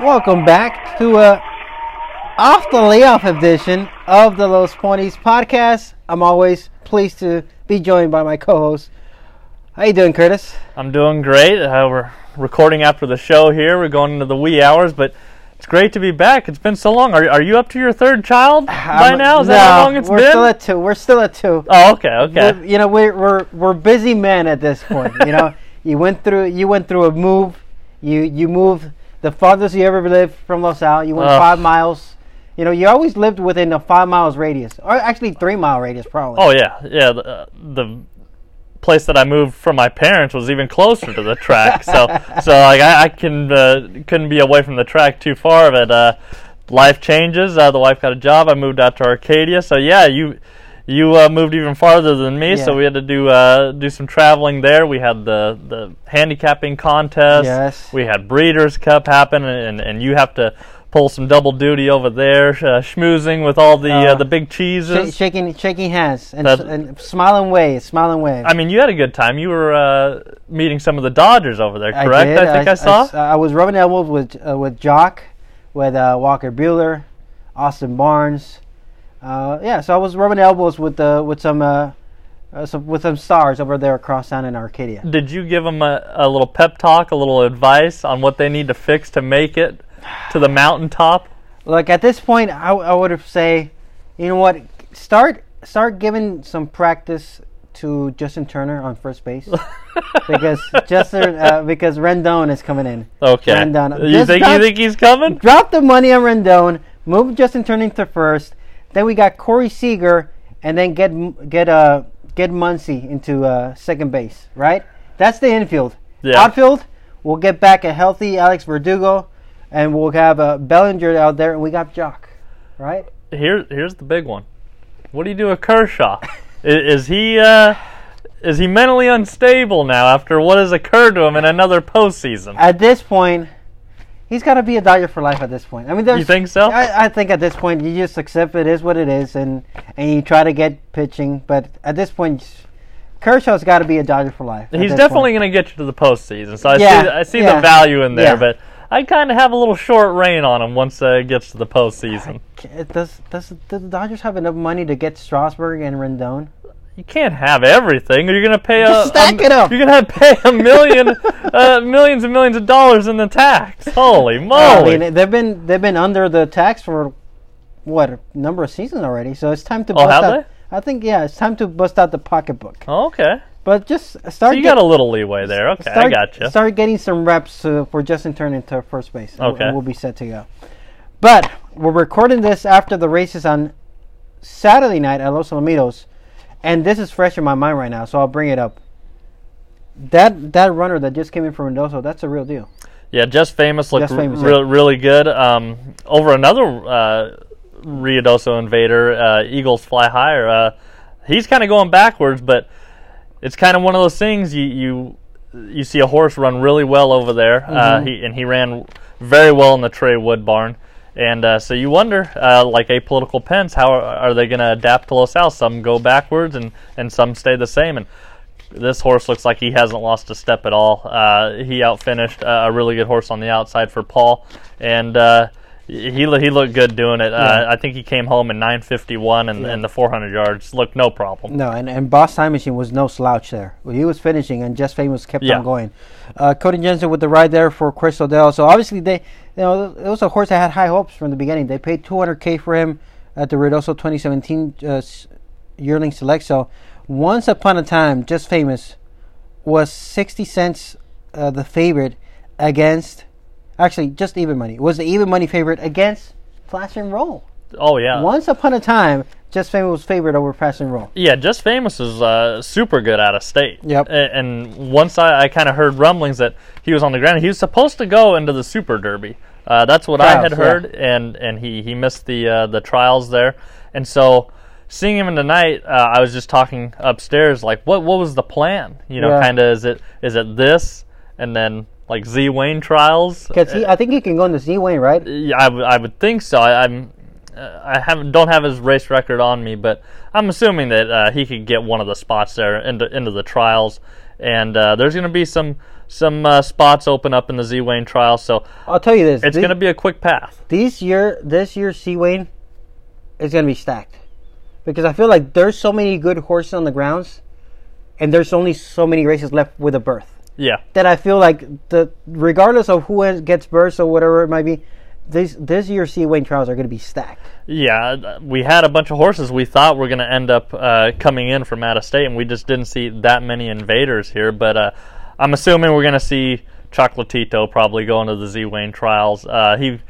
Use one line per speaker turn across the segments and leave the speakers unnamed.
Welcome back to a off the layoff edition of the Los Ponies podcast. I'm always pleased to be joined by my co-host. How you doing, Curtis?
I'm doing great. Uh, we're recording after the show here. We're going into the wee hours, but it's great to be back. It's been so long. Are, are you up to your third child by now? Is
no,
that how long it's
we're
been?
still at two. We're still at two.
oh, okay, okay.
We're- you know, we're, we're we're busy men at this point. You know, you went through you went through a move. You you moved the farthest you ever lived from Los Al. You went
Ugh.
five miles. You know, you always lived within a five miles radius, or actually three mile radius, probably.
Oh yeah, yeah. The, uh, the place that I moved from my parents was even closer to the track, so so like I, I can uh, couldn't be away from the track too far. But uh, life changes. Uh, the wife got a job. I moved out to Arcadia. So yeah, you. You uh, moved even farther than me, so we had to do uh, do some traveling there. We had the, the handicapping contest.
Yes.
We had Breeders' Cup happen, and, and you have to pull some double duty over there, uh, schmoozing with all the uh,
Uh,
the big
Sh-
cheeses.
shaking shaking hands and,
That-
s- and smiling waves, smiling waves.
I mean, you had a good time. You were uh, meeting some of the Dodgers over there,
I
correct?
did.
I, think I, saw.
I was rubbing elbows with uh, with Joc, with uh, Walker Buehler, Austin Barnes. Uh, yeah, so I was rubbing elbows with uh, with some, uh, uh, some with some stars over there across town in Arcadia.
Did you give them a, a little pep talk, a little advice on what they need to fix to make it to the mountaintop?
Like at this point, I, I would say, you know what? Start start giving some practice to Justin Turner on first base because Justin uh, because Rendon is coming in.
Okay.
Rendon.
You
Just
think you think he's coming?
drop the money on Rendon, move Justin Turner to first. Then we got Corey Seager, and then get get uh get Muncy into uh, second base. Right? That's the infield.
Yeah.
Outfield, we'll get back a healthy Alex Verdugo, and we'll have uh, Bellinger out there, and we got Joc. Right?
Here, here's the big one. What do you do with Kershaw? is, is he uh, is he mentally unstable now after what has occurred to him in another postseason?
At this point. He's got to be a Dodger for life at this point. I mean, there's,
You think so?
I, I think at this point you just accept it is what it is, and and you try to get pitching. But at this point, Kershaw's got to be a Dodger for life.
He's definitely going to get you to the postseason, so I
Yeah,
see I see
yeah,
the value in there.
yeah.
But I kind of have a little short rein on him once uh, it gets to the postseason.
Does does do the Dodgers have enough money to get Strasburg and Rendon?
You can't have everything. You're going to pay a,
stack
a-
it up.
You're going to have to pay a million, uh, millions and millions of dollars in the tax. Holy
I
moly!
mean, they've been they've been under the tax for what a number of seasons already. So it's time to
Oh,
bust
have
out. I think yeah, it's time to bust out the pocketbook.
okay,
But just start.
so you
get-
got a little leeway there. Okay,
start,
I got you.
Start getting some reps uh, for Justin Turner to first base.
Okay.
and we'll be set to go. But we're recording this after the races on Saturday night at Los Alamitos, and this is fresh in my mind right now, so I'll bring it up. That that runner that just came in from Mendoza, that's a real deal.
Yeah, just famous looked
Just Famous,
re-
yeah.
really good. Um, over another uh, Ruidoso invader, uh, Eagles fly higher. Uh, he's kind of going backwards, but it's kind of one of those things you you you see a horse run really well over there.
Mm-hmm.
Uh, he and he ran very well in the Trey Wood barn. And uh, so you wonder, uh, like apolitical Pence, how are, are they going to adapt to Los Al? Some go backwards, and, and some stay the same. And this horse looks like he hasn't lost a step at all. Uh, he outfinished uh, a really good horse on the outside for Paul, and uh, he he looked good doing it. Uh, I think he came home in 9:51, and, and the 400 yards looked no problem.
No, and, and Boss Time Machine was no slouch there. He was finishing, and Just Famous kept
Yeah.
on going. Uh, Cody Jensen with the ride there for Chris Odell. So obviously they, you know, it was a horse that had high hopes from the beginning. They paid 200k for him at the Ruidoso 2017 uh, yearling select. So once upon a time, Just Famous was 60 cents uh, the favorite against, actually just even money. Was the even money favorite against Flash and Roll.
Oh yeah,
Once upon a time, Just Famous was favored over Flash and Roll.
Yeah, Just Famous is uh, super good out of state.
Yep.
A- And once I, I kind of heard rumblings that he was on the ground, he was supposed to go into the Super Derby. Uh, that's what I
Trials,
had
yeah.
heard, and and he he missed the uh, the trials there, and so. Seeing him in the night, uh, I was just talking upstairs, like, what what was the plan? You know,
Yeah.
kind of is it is it this, and then like Z Wayne trials?
Because he, I think he can go in the Z Wayne, right?
Yeah, I would- I would think so. I, I'm uh, I haven't don't have his race record on me, but I'm assuming that uh, he could get one of the spots there into into the trials. And uh, there's going to be some some uh, spots open up in the Z Wayne trial. So
I'll tell you this:
it's going to be a quick path.
this year, this year, Z Wayne is going to be stacked because I feel like there's so many good horses on the grounds, and there's only so many races left with a berth
Yeah,
that I feel like the regardless of who gets berths or whatever it might be, this this year Z Wayne trials are going to be stacked.
yeah. We had a bunch of horses we thought were going to end up uh, coming in from out of state, and we just didn't see that many invaders here. But uh, I'm assuming we're going to see Chocolatito probably going to the Z Wayne trials. Uh, he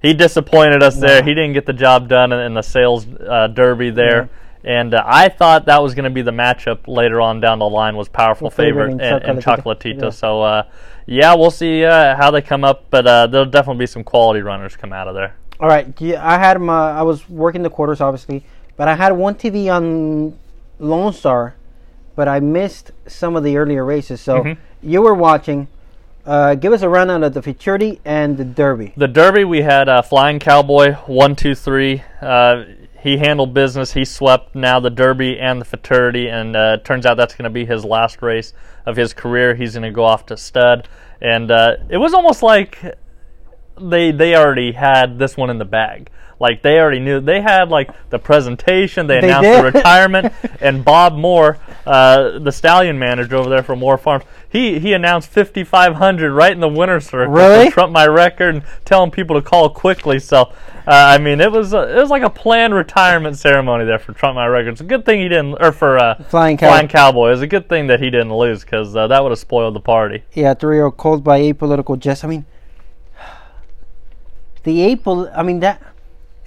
he disappointed us there. He didn't get the job done in, in the sales uh, derby there. And uh, I thought that was going to be the matchup later on down the line was powerful
favorite
favorite and, and
Chocolatito.
Chocolatito.
Yeah.
So uh, yeah, we'll see uh, how they come up, but uh, there'll definitely be some quality runners come out of there.
All right, yeah, I had my I was working the quarters obviously, but I had one TV on Lone Star, but I missed some of the earlier races. So
Mhm.
you were watching. Uh, give us a rundown of the Futurity and the Derby.
The Derby, we had uh, Flying Cowboy one, two, three. Uh, he handled business. He swept now the Derby and the Futurity, and uh, it turns out that's going to be his last race of his career. He's going to go off to stud, and uh, it was almost like they they already had this one in the bag. Like they already knew they had like the presentation. They,
They
announced the retirement, and Bob Moore, uh, the stallion manager over there for Moore Farms, he he announced 5,500 right in the winner's circle
Really?
trump my record and telling people to call quickly. So uh, I mean, it was uh, it was like a planned retirement ceremony there for Trump my record. It's a good thing he didn't, or for uh,
Flying Cow-
Flying Cowboy. It's a good thing that he didn't lose because uh, that would have spoiled the party.
Yeah, three-year-old cold by apolitical Jess. I mean, the apol. I mean that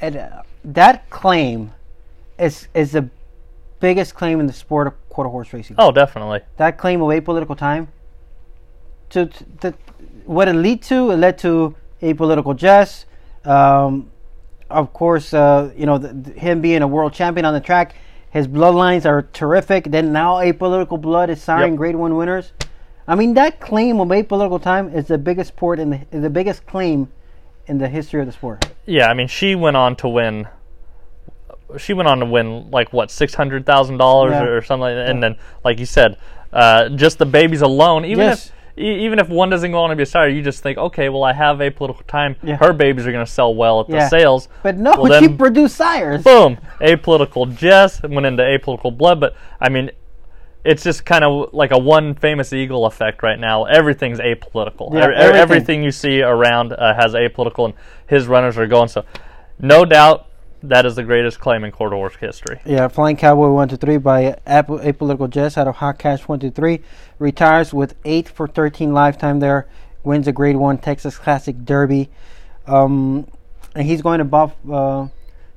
it, uh, that claim is is the biggest claim in the sport of quarter horse racing.
Oh, definitely.
that claim of apolitical time to, to, to what it led to it led to apolitical Jess um, of course uh, you know the, the- him being a world champion on the track his bloodlines are terrific then now apolitical blood is siring
Yep.
grade one winners I mean that claim of apolitical time is the biggest sport in the is the biggest claim in the history of the sport
Yeah, I mean, she went on to win. She went on to win like what six hundred thousand dollars or something, like that. and then like you said, uh, just the babies alone. Even
Yes.
if e- even if one doesn't go on to be a star, you just think, okay, well, I have a political time.
Yeah.
Her babies are going to sell well at the
Yeah.
sales.
but no
Well,
she produced sires
Boom, apolitical Jess went into apolitical blood, but I mean. It's just kind of like a one famous eagle effect right now. Everything's apolitical.
Yeah, everything.
everything you see around uh, has apolitical, and his runners are going. So, no doubt, that is the greatest claim in quarter horse history.
Yeah, Flying Cowboy 1 to 3 by Ap- Apolitical Jess out of Hot Cash 1 to 3. Retires with 8 for 13 lifetime there. Wins a Grade 1 Texas Classic Derby. Um, and he's going to buff. Uh,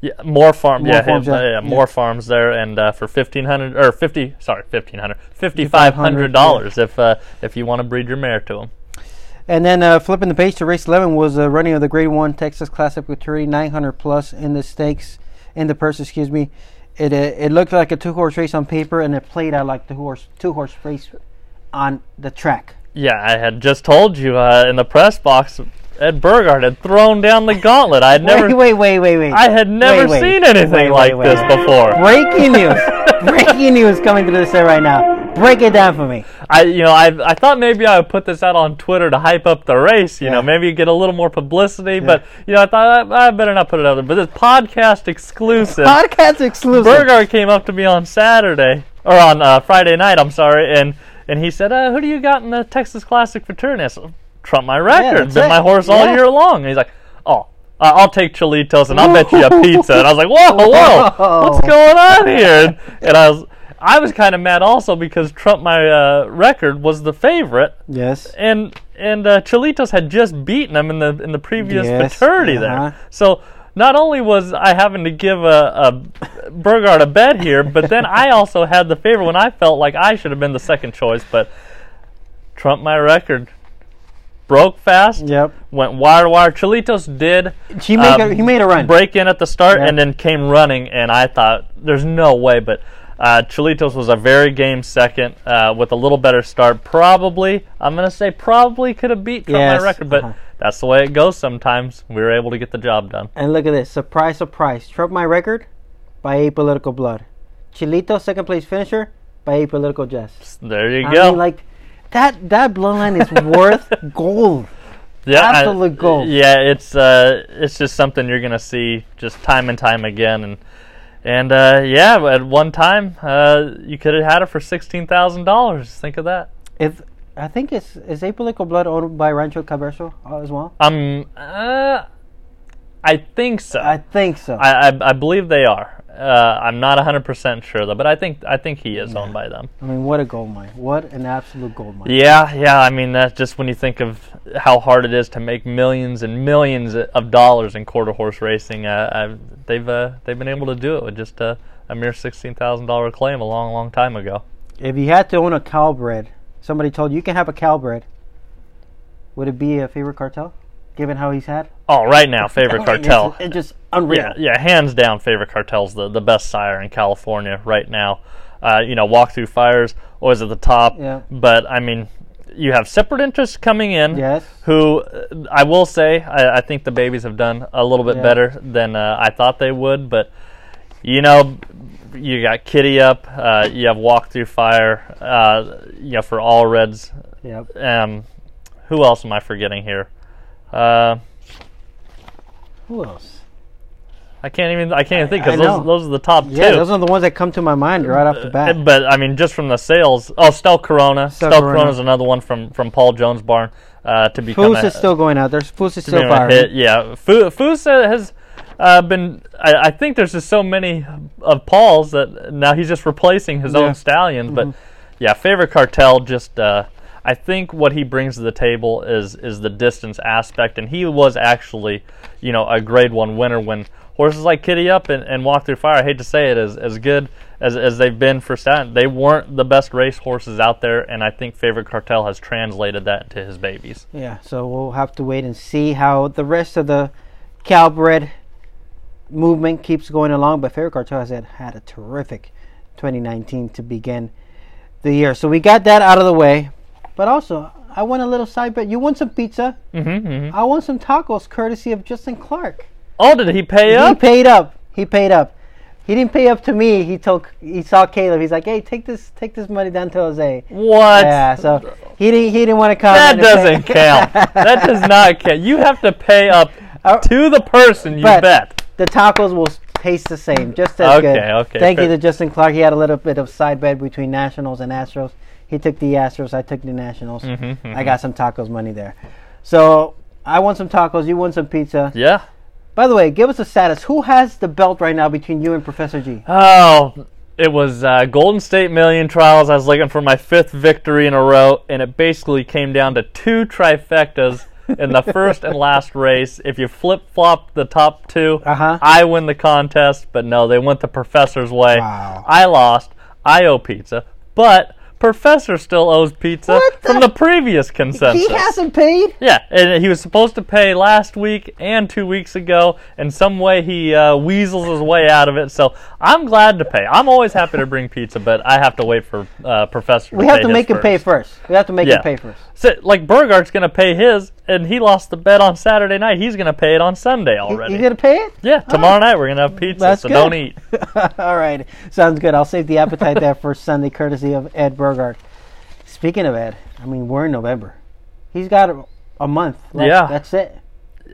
Yeah, more farm.
More
yeah,
farms, yeah.
yeah,
Yeah.
more farms there, and uh, for fifteen hundred or fifty, sorry, fifteen hundred, fifty five hundred dollars if uh, if you want to breed your mare to him.
And then uh, flipping the page to race 11 was a running of the Grade 1 Texas Classic with 900 plus in the stakes, in the purse, excuse me. It, uh, it looked like a two horse race on paper, and it played out like the horse two horse race on the track.
Yeah, I had just told you uh, in the press box, Ed Burgart had thrown down the gauntlet. I had never,
wait, wait, wait, wait, wait.
I had never
Wait, wait.
seen anything like this before.
Breaking news. Breaking news coming through the set right now. Break it down for me.
I, you know, I, I thought maybe I would put this out on Twitter to hype up the race. You
Yeah.
know, maybe get a little more publicity. But you know, I thought I, I better not put it out there. But this podcast exclusive.
Podcast exclusive.
Burgart came up to me on Saturday or on uh, Friday night. I'm sorry, and and he said, uh, "Who do you got in the Texas Classic Futurity?" I said, "Trump my record.
that's
Been
it.
my horse all year long." And he's like, "Oh." Uh, I'll take Cholitos and I'll bet you a pizza. And I was like, "Whoa, whoa,
Whoa.
what's going on here?" And, and I was, I was kind of mad also because Trump my uh, record was the favorite,
Yes.
and and uh, Cholitos had just beaten him in the in the previous
Yes,
futurity
uh-huh.
there. So not only was I having to give a, a Burgart a bet here, but then I also had the favor when I felt like I should have been the second choice. But Trump my record broke fast,
Yep.
went wire to wire. Cholitos did
He made
um,
a, he made a run.
break in at the start
Yeah.
and then came running, and I thought there's no way, but. Uh, Cholitos was a very game second uh, with a little better start. Probably, I'm going to say probably could have beat Trump
Yes,
my record, but
uh-huh.
that's the way it goes sometimes. We were able to get the job done.
And look at this. Surprise, surprise. Trump my record by apolitical blood. Chilito, second place finisher by apolitical Jess.
There you
I
go.
mean, like, that that bloodline is worth gold.
Yeah, I-
Absolute gold.
Yeah, it's uh, it's just something you're gonna see just time and time again, and and uh, yeah, at one time uh, you could have had it for sixteen thousand dollars. Think of that.
If I think it's is Apolitical blood owned by Rancho Caberso uh, as well.
Um, uh, I think so.
I think so.
I, I, I believe they are. Uh, I'm not 100% sure though, but I think I think he is owned by them.
I mean, what a gold mine! What an absolute gold mine!
Yeah, yeah. I mean, that's just when you think of how hard it is to make millions and millions of dollars in quarter horse racing. Uh, I've, they've uh, they've been able to do it with just a, a mere sixteen thousand dollar claim a long, long time ago.
If you had to own a cow Calbred, somebody told you you can have a cow Calbred. Would it be a favorite cartel, given how he's had?
Oh, right now, favorite cartel.
It's, just unreal.
Yeah, yeah, hands down, favorite cartel's the the best sire in California right now. Uh, you know, walk through fires always at the top.
Yeah.
But I mean, you have separate interests coming in.
Yes.
Who uh, I will say, I, I think the babies have done a little bit
Yeah.
better than uh, I thought they would. But you know, you got Kitty up. Uh, you have walk through fire. Uh, you know, for all reds.
Yep.
Um, who else am I forgetting here? Uh,
Who else?
I can't even. I can't even think because those, those are the top
Yeah,
two.
those are the ones that come to my mind right off the
Uh,
bat.
But I mean, just from the sales. Oh, Stel Corona.
Stel
Stel,
Corona.
Is another one from from Paul Jones Barn uh, to become
Foose
a,
is still going out There's Foose is still firing.
Yeah, Fu- Foose uh, has uh, been. I, I think there's just so many of Paul's that now he's just replacing his
Yeah.
own stallions. But yeah, favorite cartel just. Uh, I think what he brings to the table is is the distance aspect, and he was actually, you know, a Grade One winner when horses like Kitty Up and, and Walk Through Fire. I hate to say it, as as good as as they've been for Staten, they weren't the best race horses out there, and I think Favorite Cartel has translated that into his babies.
Yeah, so we'll have to wait and see how the rest of the Calbred movement keeps going along. But Favorite Cartel has had, had a terrific 2019 to begin the year. So we got that out of the way. But also, I want a little side bet. You want some pizza?
Mm-hmm, mm-hmm.
I want some tacos, courtesy of Justin Clark.
Oh, did he pay
He
up?
He paid up. He paid up. He didn't pay up to me. He told he saw Caleb. He's like, "Hey, take this take this money down to Jose."
What?
Yeah, so he didn't he didn't want to come.
that
in and pay-
doesn't count. that does not count. You have to pay up
Uh,
to the person you
but-
bet.
the tacos will taste the same, just as
Okay,
good.
okay,
Thank you to Justin Clark. He had a little bit of side bet between Nationals and Astros. He took the Astros. I took the Nationals.
Mhm, mhm.
I got some tacos money there. So I want some tacos. You want some pizza.
Yeah.
By the way, give us a status. Who has the belt right now between you and Professor G?
Oh, it was uh, Golden State Million Trials. I was looking for my fifth victory in a row, and it basically came down to two trifectas in the first and last race. If you flip flop the top 2
Uh-huh.
I win the contest. But no, they went the professor's way.
Wow.
I lost. I owe pizza, but Professor still owes pizza
the-
from the previous consensus.
He hasn't paid.
Yeah, and he was supposed to pay last week and two weeks ago, and some way he uh, weasels his way out of it. So I'm glad to pay. I'm always happy to bring pizza, but I have to wait for uh, Professor.
We
to
have to make him pay
first.
first. We have to make
Yeah.
him pay first.
So, like Burgart's going to pay his, and he lost the bet on Saturday night. He's going to pay it on Sunday already.
You gonna pay it?
yeah, tomorrow night we're going to have pizza,
That's
so
good.
don't eat.
All right, sounds good. I'll save the appetite there for Sunday, courtesy of Ed Burgart. Speaking of Ed, I mean we're in November. He's got a, a month. Left.
Yeah.
that's it.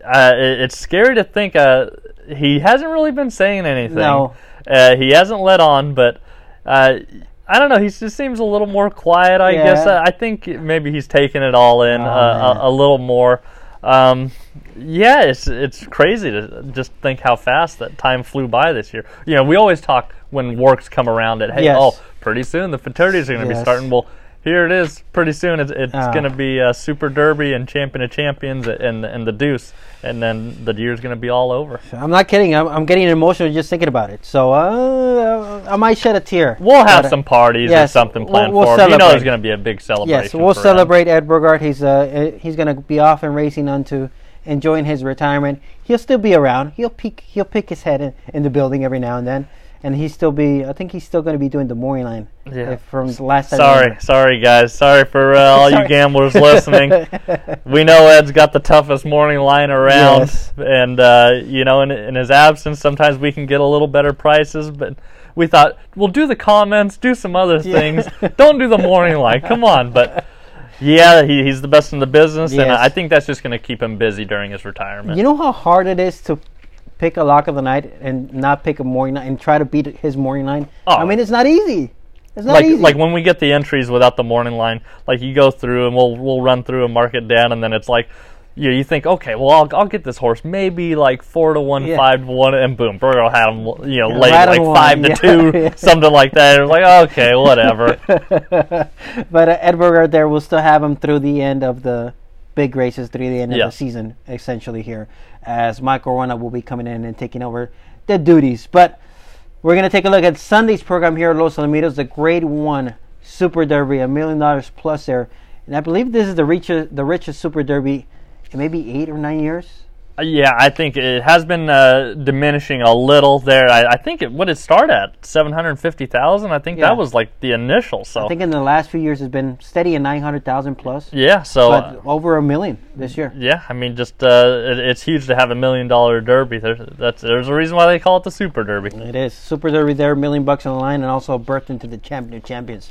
uh, it, it's scary to think uh, he hasn't really been saying anything.
No.
Uh, he hasn't let on, but uh, I don't know. He just seems a little more quiet. I
Yeah.
guess uh, I think maybe he's taking it all in
Oh,
uh, a, a little more. Um, yeah, it's it's crazy to just think how fast that time flew by this year. You know, we always talk when works come around at hey,
Yes.
oh, pretty soon the futurities are going to
Yes.
be starting. Well, here it is. Pretty soon, it's, it's
Ah.
going to be uh, Super Derby and Champion of Champions and and the Deuce, and then the year's going to be all over.
I'm not kidding. I'm, I'm getting emotional just thinking about it. So uh, I might shed a tear.
We'll have
uh,
some parties
yes,
or something planned
we'll- we'll
for him. You know,
celebrate.
there's going to be a big celebration.
Yes, we'll
for him.
celebrate Ed Burgart. He's uh he's gonna be off and racing onto enjoying his retirement. He'll still be around. He'll peek he'll pick his head in, in the building every now and then, and he's still be. I think he's still going to be doing the morning line.
Yeah.
from the last time.
Sorry, sorry guys. Sorry for uh, all
Sorry.
you gamblers listening. we know Ed's got the toughest morning line around,
Yes.
and uh, you know, in, in his absence, sometimes we can get a little better prices. But we thought we'll do the comments, do some other
Yeah.
things. Don't do the morning line. Come on, but Yeah, he, he's the best in the business, and I think that's just going to keep him busy during his retirement.
You know how hard it is to pick a lock of the night and not pick a morning line and try to beat his morning line.
Oh.
I mean, it's not easy. It's not
like
easy.
like when we get the entries without the morning line, like you go through and we'll we'll run through and mark it down, and then it's like. You, you think okay well I'll, I'll get this horse maybe like four to one
Yeah.
five to one and boom Burrow had him you know
Yeah,
late
right
like
one,
five to
yeah.
two something like that it was like okay whatever
but uh, Ed Burgart there will still have him through the end of the big races, through the end
Yeah.
of the season, essentially here, as Michael Wrona will be coming in and taking over the duties. But we're going to take a look at Sunday's program here at Los Alamitos, the Grade 1 Super Derby, a million dollars plus there. And I believe this is the richest, the richest Super Derby in maybe eight or nine years.
Yeah, I think it has been uh, diminishing a little there. I, I think it what did it start at seven hundred fifty thousand. I think
Yeah.
that was like the initial. So
I think in the last few years it's been steady at 900,000 plus,
yeah, so uh,
but over a million this year.
yeah, I mean, just uh, it, it's huge to have a million dollar derby. There's that's there's a reason why they call it the Super Derby.
It is Super Derby there, million bucks on the line, and also a berth into the champion champions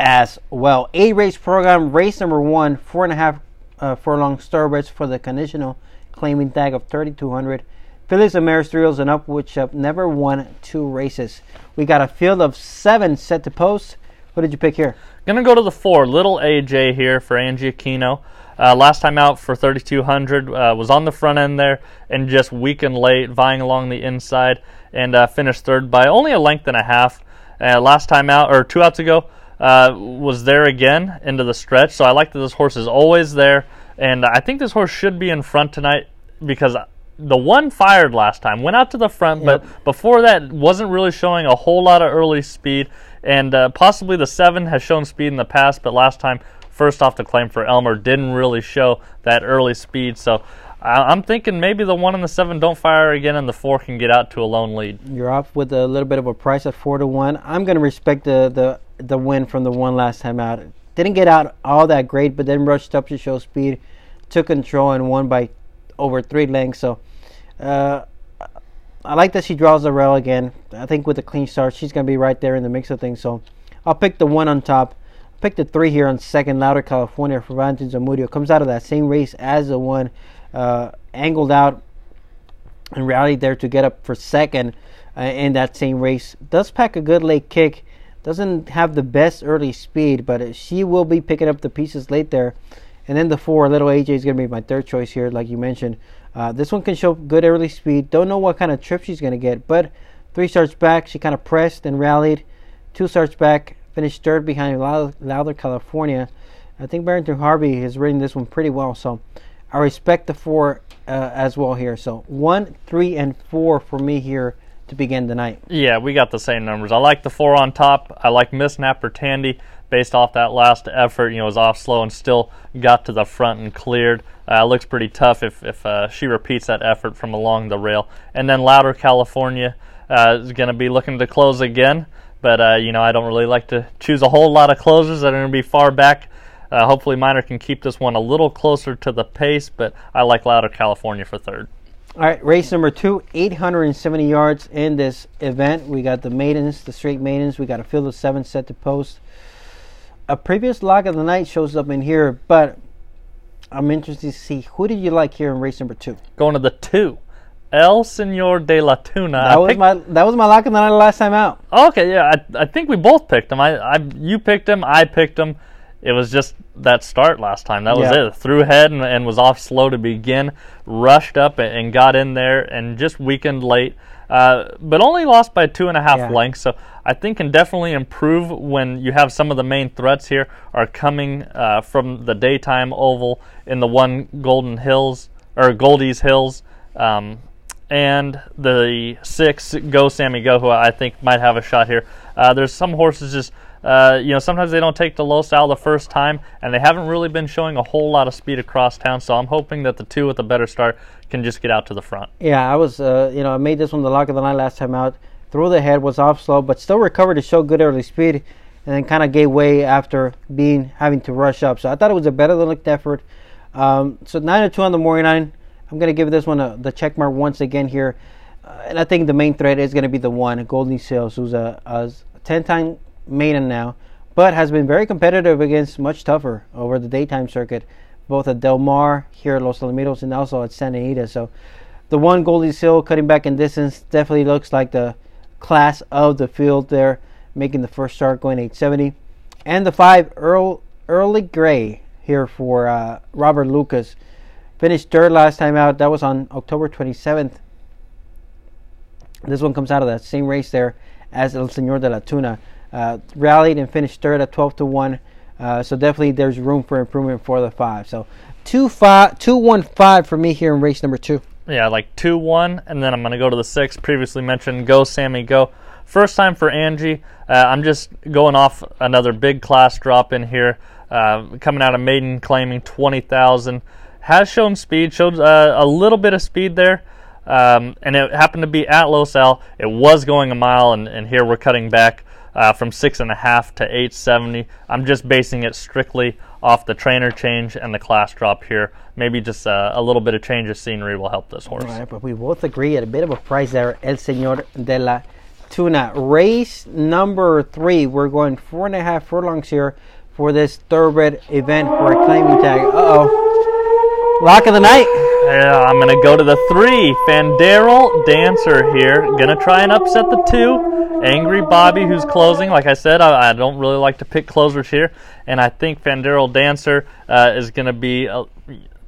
as well. A race program, race number one, four and a half uh, furlong starbursts for the conditional claiming tag of 3,200. fillies and mares Thrills and up, which have never won two races. We got a field of seven set to post. What did you pick here?
Gonna go to the four. Little AJ here for Angie Aquino. Uh, last time out for 3,200 uh, was on the front end there and just weakened late, vying along the inside and uh, finished third by only a length and a half. Uh, last time out or two outs ago uh, was there again into the stretch. So I like that this horse is always there, and I think this horse should be in front tonight because the one fired last time went out to the front,
Yep.
but before that wasn't really showing a whole lot of early speed. And uh, possibly the seven has shown speed in the past, but last time, first off the claim for Elmer, didn't really show that early speed. So I- I'm thinking maybe the one and the seven don't fire again, and the four can get out to a lone lead.
You're off with a little bit of a price at four to one. I'm gonna respect the the the win from the one last time out. Didn't get out all that great, but then rushed up to show speed, took control and won by over three lengths. So, uh, I like that she draws the rail again. I think with a clean start, she's gonna be right there in the mix of things. So, I'll pick the one on top. Pick the three here on second, Louder California for Valentin Zamudio. Comes out of that same race as the one, uh, angled out and rallied there to get up for second uh, in that same race. Does pack a good late kick. Doesn't have the best early speed, but she will be picking up the pieces late there. And then the four, Little AJ is going to be my third choice here, like you mentioned. Uh, this one can show good early speed. Don't know what kind of trip she's going to get, but three starts back, she kind of pressed and rallied. Two starts back, finished third behind Lou- Louder, California. I think Barrington Harvey has ridden this one pretty well, so I respect the four uh, as well here. So one, three, and four for me here to begin tonight.
Yeah, we got the same numbers. I like the four on top. I like Miss Napper Tandy based off that last effort. You know, was off slow and still got to the front and cleared. Uh, looks pretty tough if if uh, she repeats that effort from along the rail. And then Louder California uh, is going to be looking to close again. But uh, you know, I don't really like to choose a whole lot of closers that are going to be far back. Uh, hopefully, Miner can keep this one a little closer to the pace. But I like Louder California for third.
All right, race number two, 870 yards in this event. We got the maidens, the straight maidens. We got a field of seven set to post. A previous lock of the night shows up in here, but I'm interested to see who did you like here in race number two.
Going to the two. El Senor de la Tuna. I
That was
picked-
my that was my lock of the night last time out.
Okay, yeah, I, I think we both picked him. I, I, you picked him, I picked him. It was just that start last time. That was
Yeah.
it. Threw head and, and was off slow to begin. Rushed up and, got in there and just weakened late. Uh, but only lost by two and a half
Yeah.
lengths. So I think can definitely improve when you have some of the main threats here are coming uh, from the daytime oval in the one Golden Hills or Goldie's Hills. Um, and the six Go Sammy Go, who I think might have a shot here. Uh, there's some horses just, uh, you know, sometimes they don't take the low style the first time, and they haven't really been showing a whole lot of speed across town. So I'm hoping that the two with a better start can just get out to the front.
Yeah, I was, uh, you know, I made this one the lock of the night last time out. Threw the head, was off slow, but still recovered to show good early speed, and then kind of gave way after being having to rush up. So I thought it was a better than looked effort. Um, so nine to two on the morning line. I'm gonna give this one a, the check mark once again here, uh, and I think the main threat is gonna be the one Goldie Sales, who's a, a ten-time maiden now, but has been very competitive against much tougher over the daytime circuit, both at Del Mar, here at Los Alamitos, and also at Santa Anita. So the one Goldie Seal cutting back in distance definitely looks like the class of the field there, making the first start going 870. And the five, Earl, Early Gray here for uh, Robert Lucas. Finished third last time out. That was on October 27th. This one comes out of that same race there as El Señor de la Tuna. Uh, rallied and finished third at 12 to 1. Uh, so definitely there's room for improvement for the five. So two five two one five for me here in race number two.
Yeah, like two one, and then I'm gonna go to the six. Previously mentioned, go Sammy, go. First time for Angie. Uh, I'm just going off another big class drop in here. Uh, coming out of maiden, claiming 20,000. Has shown speed, showed uh, a little bit of speed there. Um, and it happened to be at Los Al. It was going a mile, and, and here we're cutting back uh, from six and a half to 870. I'm just basing it strictly off the trainer change and the class drop here. Maybe just uh, a little bit of change of scenery will help this horse.
All right, but we both agree at a bit of a price there, El Señor de la Tuna. Race number three. We're going four and a half furlongs here for this thoroughbred event for a claiming tag. Uh oh. Lock of the night.
Yeah, I'm gonna go to the three. Fandaryl Dancer here. Gonna try and upset the two. Angry Bobby, who's closing. Like I said, I, I don't really like to pick closers here, and I think Fandaryl Dancer uh, is gonna be uh,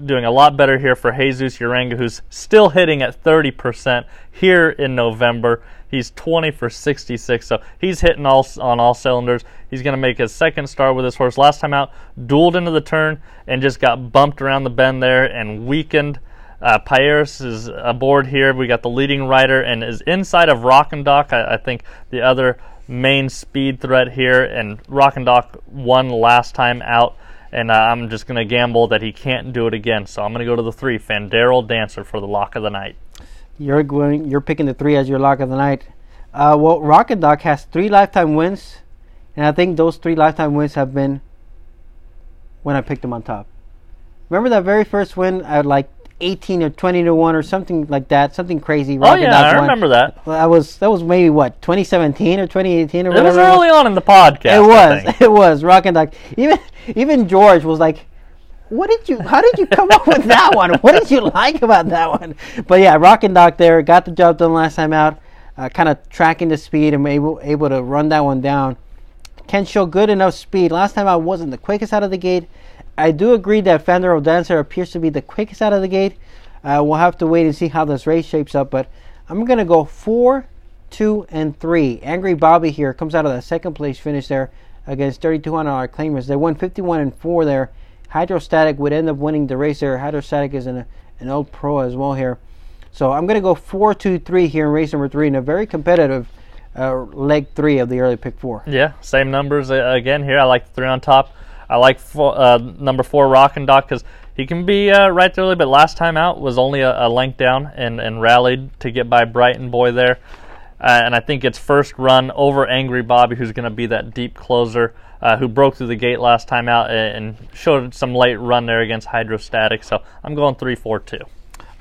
doing a lot better here for Jesus Uranga, who's still hitting at 30% here in November. He's 20 for 66, so he's hitting all on all cylinders. He's going to make his second start with this horse. Last time out, dueled into the turn and just got bumped around the bend there and weakened. Uh, Pierce is aboard here. We got the leading rider and is inside of Rock-and-Dock. I, I think the other main speed threat here, and Rock-and-Dock won last time out and uh, I'm just going to gamble that he can't do it again. So I'm going to go to the three, Fandaryl Dancer for the lock of the night.
You're going. You're picking the three as your lock of the night. Uh, well, Rock-and-Dock has three lifetime wins, and I think those three lifetime wins have been when I picked him on top. Remember that very first win? I had like 18 or 20 to one or something like that, something crazy.
Oh yeah, I remember that.
That was that was maybe what 2017 or 2018 or
it
whatever.
It was early on in the podcast.
It was. It was Rock-and-Dock. Even even George was like, "What did you? How did you come up with that one? What did you like about that one?" But yeah, Rock-and-Dock there got the job done last time out. Uh, kind of tracking the speed and able able to run that one down. Can show good enough speed. Last time I wasn't the quickest out of the gate. I do agree that Fandaryl Dancer appears to be the quickest out of the gate. Uh, we'll have to wait and see how this race shapes up, but I'm going to go four, two, and three. Angry Bobby here comes out of the second place finish there against $3,200 claimers. They won 51 and 4 there. Hydrostatic would end up winning the race there. Hydrostatic is an, an old pro as well here. So I'm going to go 4 2 3 here in race number 3 in a very competitive uh, leg 3 of the early pick 4.
Yeah, same numbers uh, again here. I like the 3 on top. I like four, uh, number 4 Rock-and-Dock because he can be uh, right there, but last time out was only a, a length down and, and rallied to get by Brighton Boy there. Uh, and I think it's first run over Angry Bobby, who's going to be that deep closer uh, who broke through the gate last time out and showed some late run there against Hydrostatic. So I'm going 3 4 2.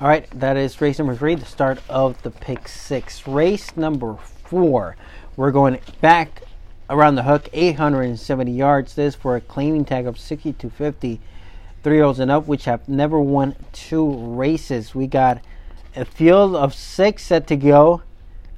All right, that is race number three, the start of the pick six. Race number four, we're going back around the hook, 870 yards. This for a claiming tag of 6250. Three year olds and up, which have never won two races. We got a field of six set to go.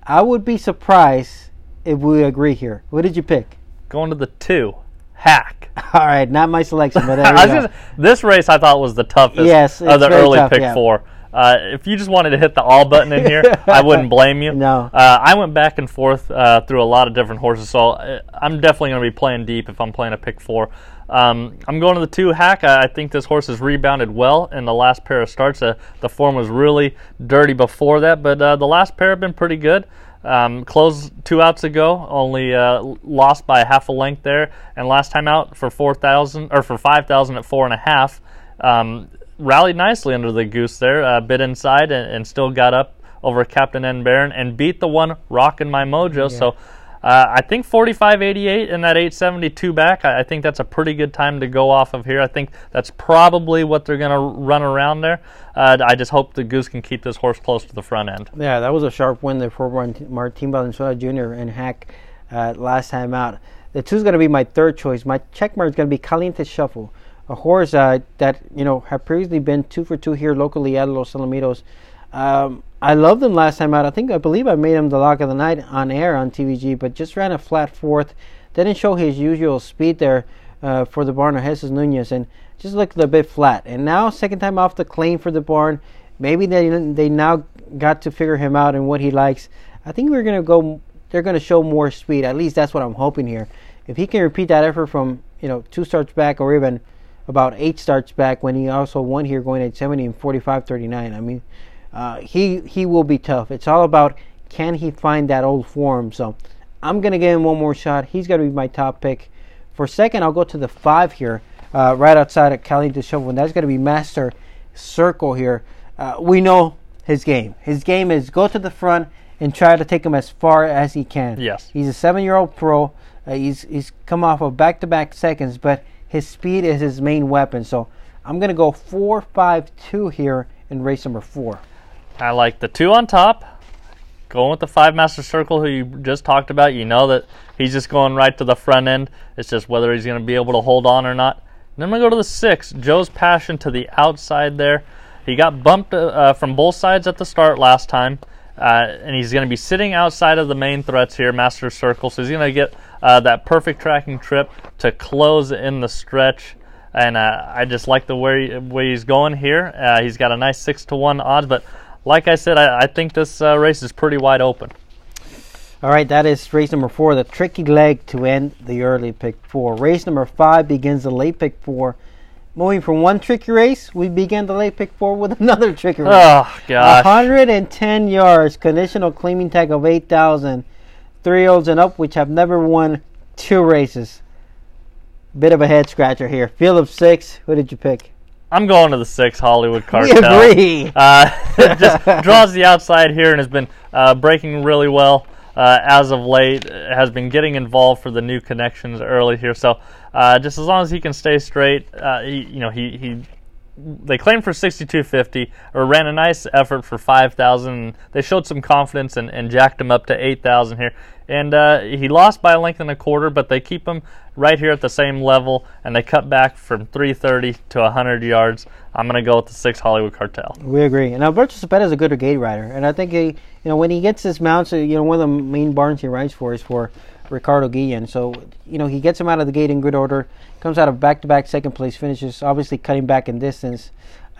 I would be surprised if we agree here. What did you pick?
Going to the two. Hack.
All right, not my selection, but just,
this race I thought was the toughest
yes,
of the early
tough,
pick
yeah.
four. Uh, if you just wanted to hit the all button in here, I wouldn't blame you.
No.
Uh, I went back and forth uh, through a lot of different horses, so uh, I'm definitely going to be playing deep if I'm playing a pick four. Um, I'm going to the two hack. I think this horse has rebounded well in the last pair of starts. Uh, the form was really dirty before that, but uh, the last pair have been pretty good. Um, closed two outs ago, only uh, lost by half a length there, and last time out for four thousand or for five thousand at four and a half. Um, rallied nicely under the goose there, uh, bit inside, and, and, still got up over Captain N Baron and beat the one rocking my mojo. Yeah. So uh, I think 45.88 and that 872 back. I, I, think that's a pretty good time to go off of here. I think that's probably what they're going to run around there. Uh, I just hope the Goose can keep this horse close to the front end.
Yeah, that was a sharp win there for Martin Valenzuela Jr. and Hack uh, last time out. The two is going to be my third choice. My check mark is going to be Caliente Shuffle, a horse uh, that you know had previously been two for two here locally at Los Alamitos. Um, I loved him last time out. I think I believe I made him the lock of the night on air on TVG, but just ran a flat fourth. Didn't show his usual speed there uh, for the barn of Jesus Nunez, and just looked a bit flat. And now second time off the claim for the barn. Maybe they they now got to figure him out and what he likes. I think we're gonna go. They're gonna show more speed. At least that's what I'm hoping here. If he can repeat that effort from you know two starts back or even about eight starts back when he also won here going at 70 and 45 39. I mean, uh, he he will be tough. It's all about can he find that old form. So I'm gonna give him one more shot. He's gonna be my top pick. For second, I'll go to the five here, uh, right outside of Caliente Shuffle, and that's gonna be Master Circle here. Uh, we know his game. His game is go to the front and try to take him as far as he can.
Yes.
He's a seven-year-old pro. Uh, he's he's come off of back-to-back seconds, but his speed is his main weapon. So I'm gonna go four, five, two here in race number four.
I like the two on top. Going with the five master circle, who you just talked about. You know that he's just going right to the front end. It's just whether he's going to be able to hold on or not. And then I'm going to go to the six. Joe's Passion to the outside there. He got bumped uh, from both sides at the start last time. Uh, and he's going to be sitting outside of the main threats here, Master Circle. So he's going to get uh, that perfect tracking trip to close in the stretch. And uh, I just like the way, way he's going here. Uh, he's got a nice six to one odds, but like I said, I, I think this uh, race is pretty wide open.
All right, that is race number four, the tricky leg to end the early pick four. Race number five begins the late pick four. Moving from one tricky race, we begin the late pick four with another tricky race.
Oh, gosh.
110 yards, conditional claiming tag of 8,000. Three olds and up, which have never won two races. Bit of a head scratcher here. Field of six, who did you pick?
I'm going to the six Hollywood cartel.
We agree.
Uh, just draws the outside here and has been uh, breaking really well uh, as of late. Has been getting involved for the new connections early here. So uh, just as long as he can stay straight, uh, he, you know, he, he they claimed for 6250 or ran a nice effort for 5000 they showed some confidence and, and jacked him up to 8000 here and uh, he lost by a length and a quarter but they keep him right here at the same level and they cut back from 330 to 100 yards i'm going to go with the six hollywood cartel
We agree. And Alberto Cepeda is a good gate rider, and I think he, you know, when he gets his mounts, uh, you know, one of the main barns he rides for is for Ricardo Guillen. So, you know, he gets him out of the gate in good order, comes out of back-to-back second place finishes, obviously cutting back in distance,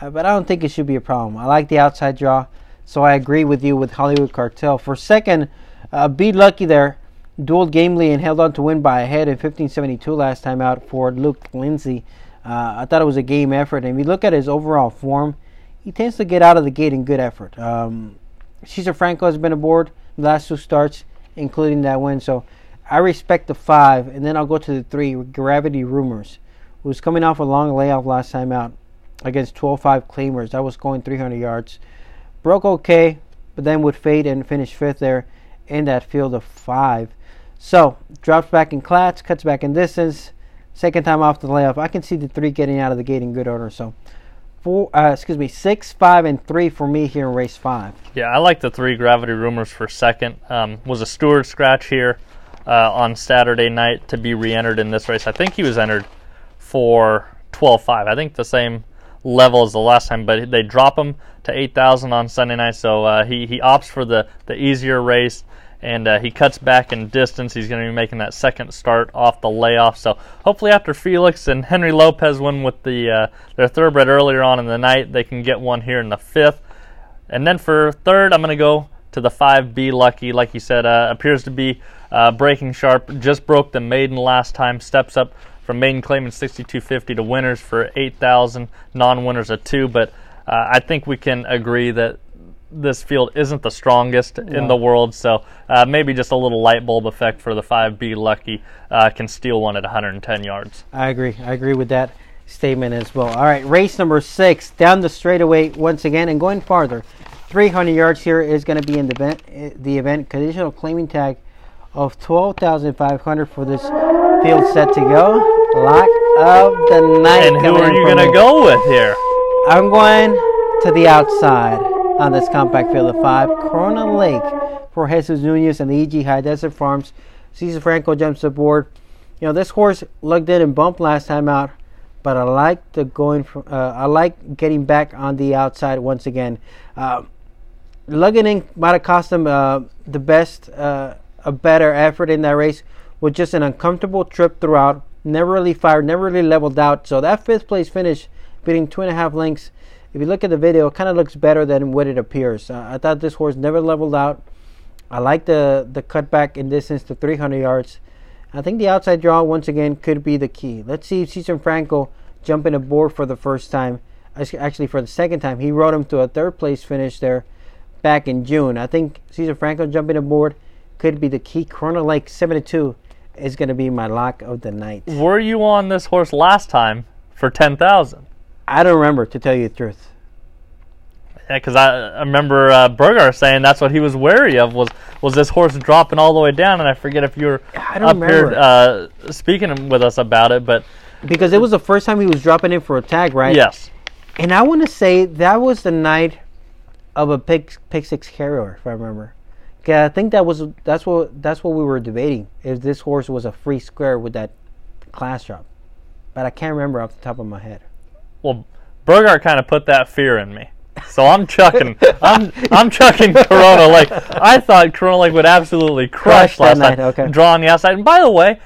uh, but I don't think it should be a problem. I like the outside draw, so I agree with you with Hollywood Cartel. For second, uh, be lucky there. Dueled gamely and held on to win by a head in 1572 last time out for Luke Lindsay. Uh, I thought it was a game effort. And if you look at his overall form, he tends to get out of the gate in good effort. Um, Cesar Franco has been aboard the last two starts, including that win. So I respect the five, and then I'll go to the three. Gravity Rumors, who was coming off a long layoff last time out against 12-5 claimers. That was going 300 yards. Broke okay, but then would fade and finish fifth there in that field of five. So drops back in class, cuts back in distance. Second time off the layoff, I can see the three getting out of the gate in good order. So four, uh, excuse me, six, five, and three for me here in race five.
Yeah, I like the three gravity rumors for second. Um, was a steward scratch here uh, on Saturday night to be re-entered in this race. I think he was entered for 12.5. I think the same level as the last time, but they drop him to 8,000 on Sunday night. So uh, he he opts for the the easier race. And uh, he cuts back in distance. He's going to be making that second start off the layoff. So hopefully, after Felix and Henry Lopez win with the uh, their thoroughbred earlier on in the night, they can get one here in the fifth. And then for third, I'm going to go to the 5B Lucky. Like you said, uh, appears to be uh, breaking sharp. Just broke the maiden last time. Steps up from maiden claiming 6250 to winners for 8,000. Non-winners a two. But uh, I think we can agree that this field isn't the strongest in the world. So uh, maybe just a little light bulb effect for the 5B Lucky uh, can steal one at 110 yards.
I agree. I agree with that statement as well. All right, race number six down the straightaway once again and going farther. 300 yards here is going to be in the event. eh, The event conditional claiming tag of 12,500 for this field set to go. Lock of the night.
And who are you going to go with here?
I'm going to the outside on this compact field of five. Corona Lake for Jesus Nunez and the EG High Desert Farms. Cesar Franco jumps aboard. You know, this horse lugged in and bumped last time out, but I like the going from. Uh, I like getting back on the outside once again. Uh, lugging in might have cost him uh, the best, uh, a better effort in that race with just an uncomfortable trip throughout. Never really fired, never really leveled out. So that fifth place finish, beating two and a half lengths. If you look at the video, it kind of looks better than what it appears. Uh, I thought this horse never leveled out. I like the the cutback in distance to 300 yards. I think the outside draw once again could be the key. Let's see if Cesar Franco jumping aboard for the first time. Actually, for the second time, he rode him to a third place finish there back in June. I think Cesar Franco jumping aboard could be the key. Corona Lake 72 is going to be my lock of the night.
Were you on this horse last time for 10,000?
I don't remember, to tell you the truth.
Yeah, because I, I remember uh, Burgart saying that's what he was wary of was was this horse dropping all the way down, and I forget if you were
I don't
up
remember.
here uh, speaking with us about it, but
Because it was the first time he was dropping in for a tag, right?
yes,
And I want to say that was the night of a pick pick six carrier, if I remember. 'Kay, uh, I think that was that's what that's what we were debating. If this horse was a free square with that class drop, but I can't remember off the top of my head.
well, Burgart kind of put that fear in me. So I'm chucking, I'm I'm chucking Corona Lake. I thought Corona Lake would absolutely crush
Crush
last
night,
night,
okay.
draw on the outside. And by the way,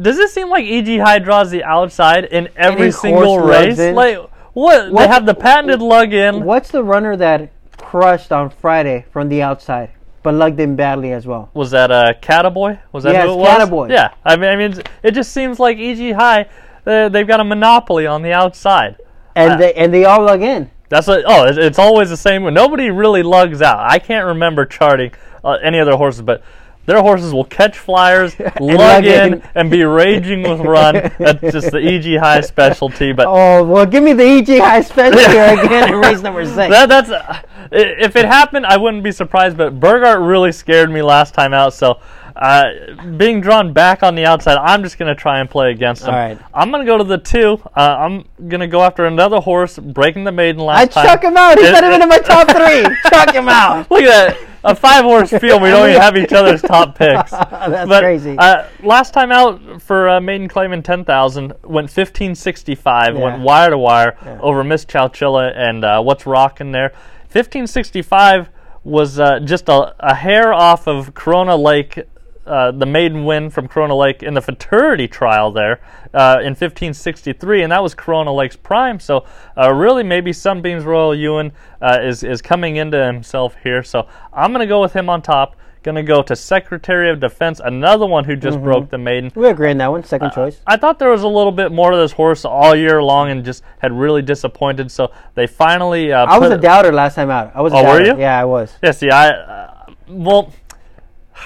does it seem like EG High draws the outside in every
Any
single race? Like what? They have the patented lug in.
What's the runner that crushed on Friday from the outside, but lugged in badly as well?
Was that uh, Cataboy? Was that
Yes,
who it was?
Cataboy.
Yeah, I mean, I mean, it just seems like EG High, uh, they've got a monopoly on the outside.
And
Uh,
they and they all lug in.
That's what. Oh, it's, it's always the same. Nobody really lugs out. I can't remember charting uh, any other horses, but their horses will catch flyers, lug in,
in.
and be raging with run. That's just the EG High specialty. But
Oh well, give me the EG High specialty again in race number six.
that, that's uh, if it happened, I wouldn't be surprised. But Burgart really scared me last time out, so. Uh, being drawn back on the outside, I'm just going to try and play against him.
All right.
I'm going to go to the two. Uh, I'm going to go after another horse, breaking the maiden last time.
I
time.
chuck him out. He's
It-
not even in my top three. chuck him out.
Look at that. A five horse field. We don't even have each other's top picks.
That's
but,
crazy.
Uh, last time out for uh, Maiden Claim in 10,000, went 1565, went wire to wire over Miss Chowchilla and uh, what's rocking there. 1565 was uh, just a, a hair off of Corona Lake. Uh, the maiden win from Corona Lake in the futurity trial there uh, in 1563, and that was Corona Lake's prime. So, uh, really, maybe Sunbeams Royal Ewan uh, is is coming into himself here. So, I'm going to go with him on top. Going to go to Secretary of Defense, another one who just broke the maiden.
we agree on that one. Second
Uh,
choice.
I thought there was a little bit more to this horse all year long, and just had really disappointed. So they finally. Uh,
I was a doubter last time out. I was. A
Oh, were you?
Yeah, I was.
Yeah, see, I uh, well,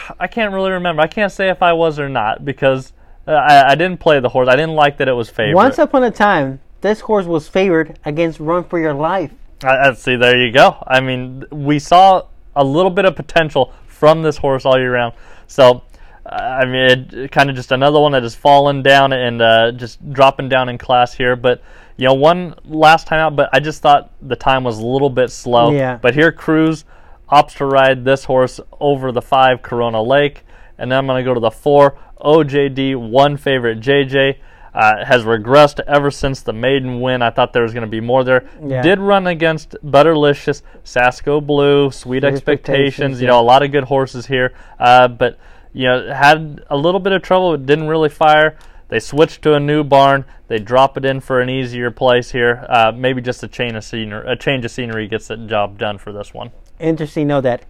I can't really remember. I can't say if I was or not because uh, I, I didn't play the horse. I didn't like that it was favored.
Once upon a time, this horse was favored against Run for Your Life.
I, I see. There you go. I mean, we saw a little bit of potential from this horse all year round. So, uh, I mean, it, kind of just another one that has fallen down and uh, just dropping down in class here. But you know, one last time out, but I just thought the time was a little bit slow.
Yeah.
But here, Cruz opts to ride this horse over the five Corona Lake, and then I'm going to go to the four OJD one favorite JJ. Uh, has regressed ever since the maiden win. I thought there was going to be more there.
Yeah.
Did run against Butterlicious, Sasco Blue, Sweet Expectations.
Expectations,
You know, a lot of good horses here. Uh, but you know, had a little bit of trouble. It didn't really fire. They switched to a new barn. They drop it in for an easier place here. Uh, maybe just a change of scenery. A change of scenery gets the job done for this one.
Interesting know that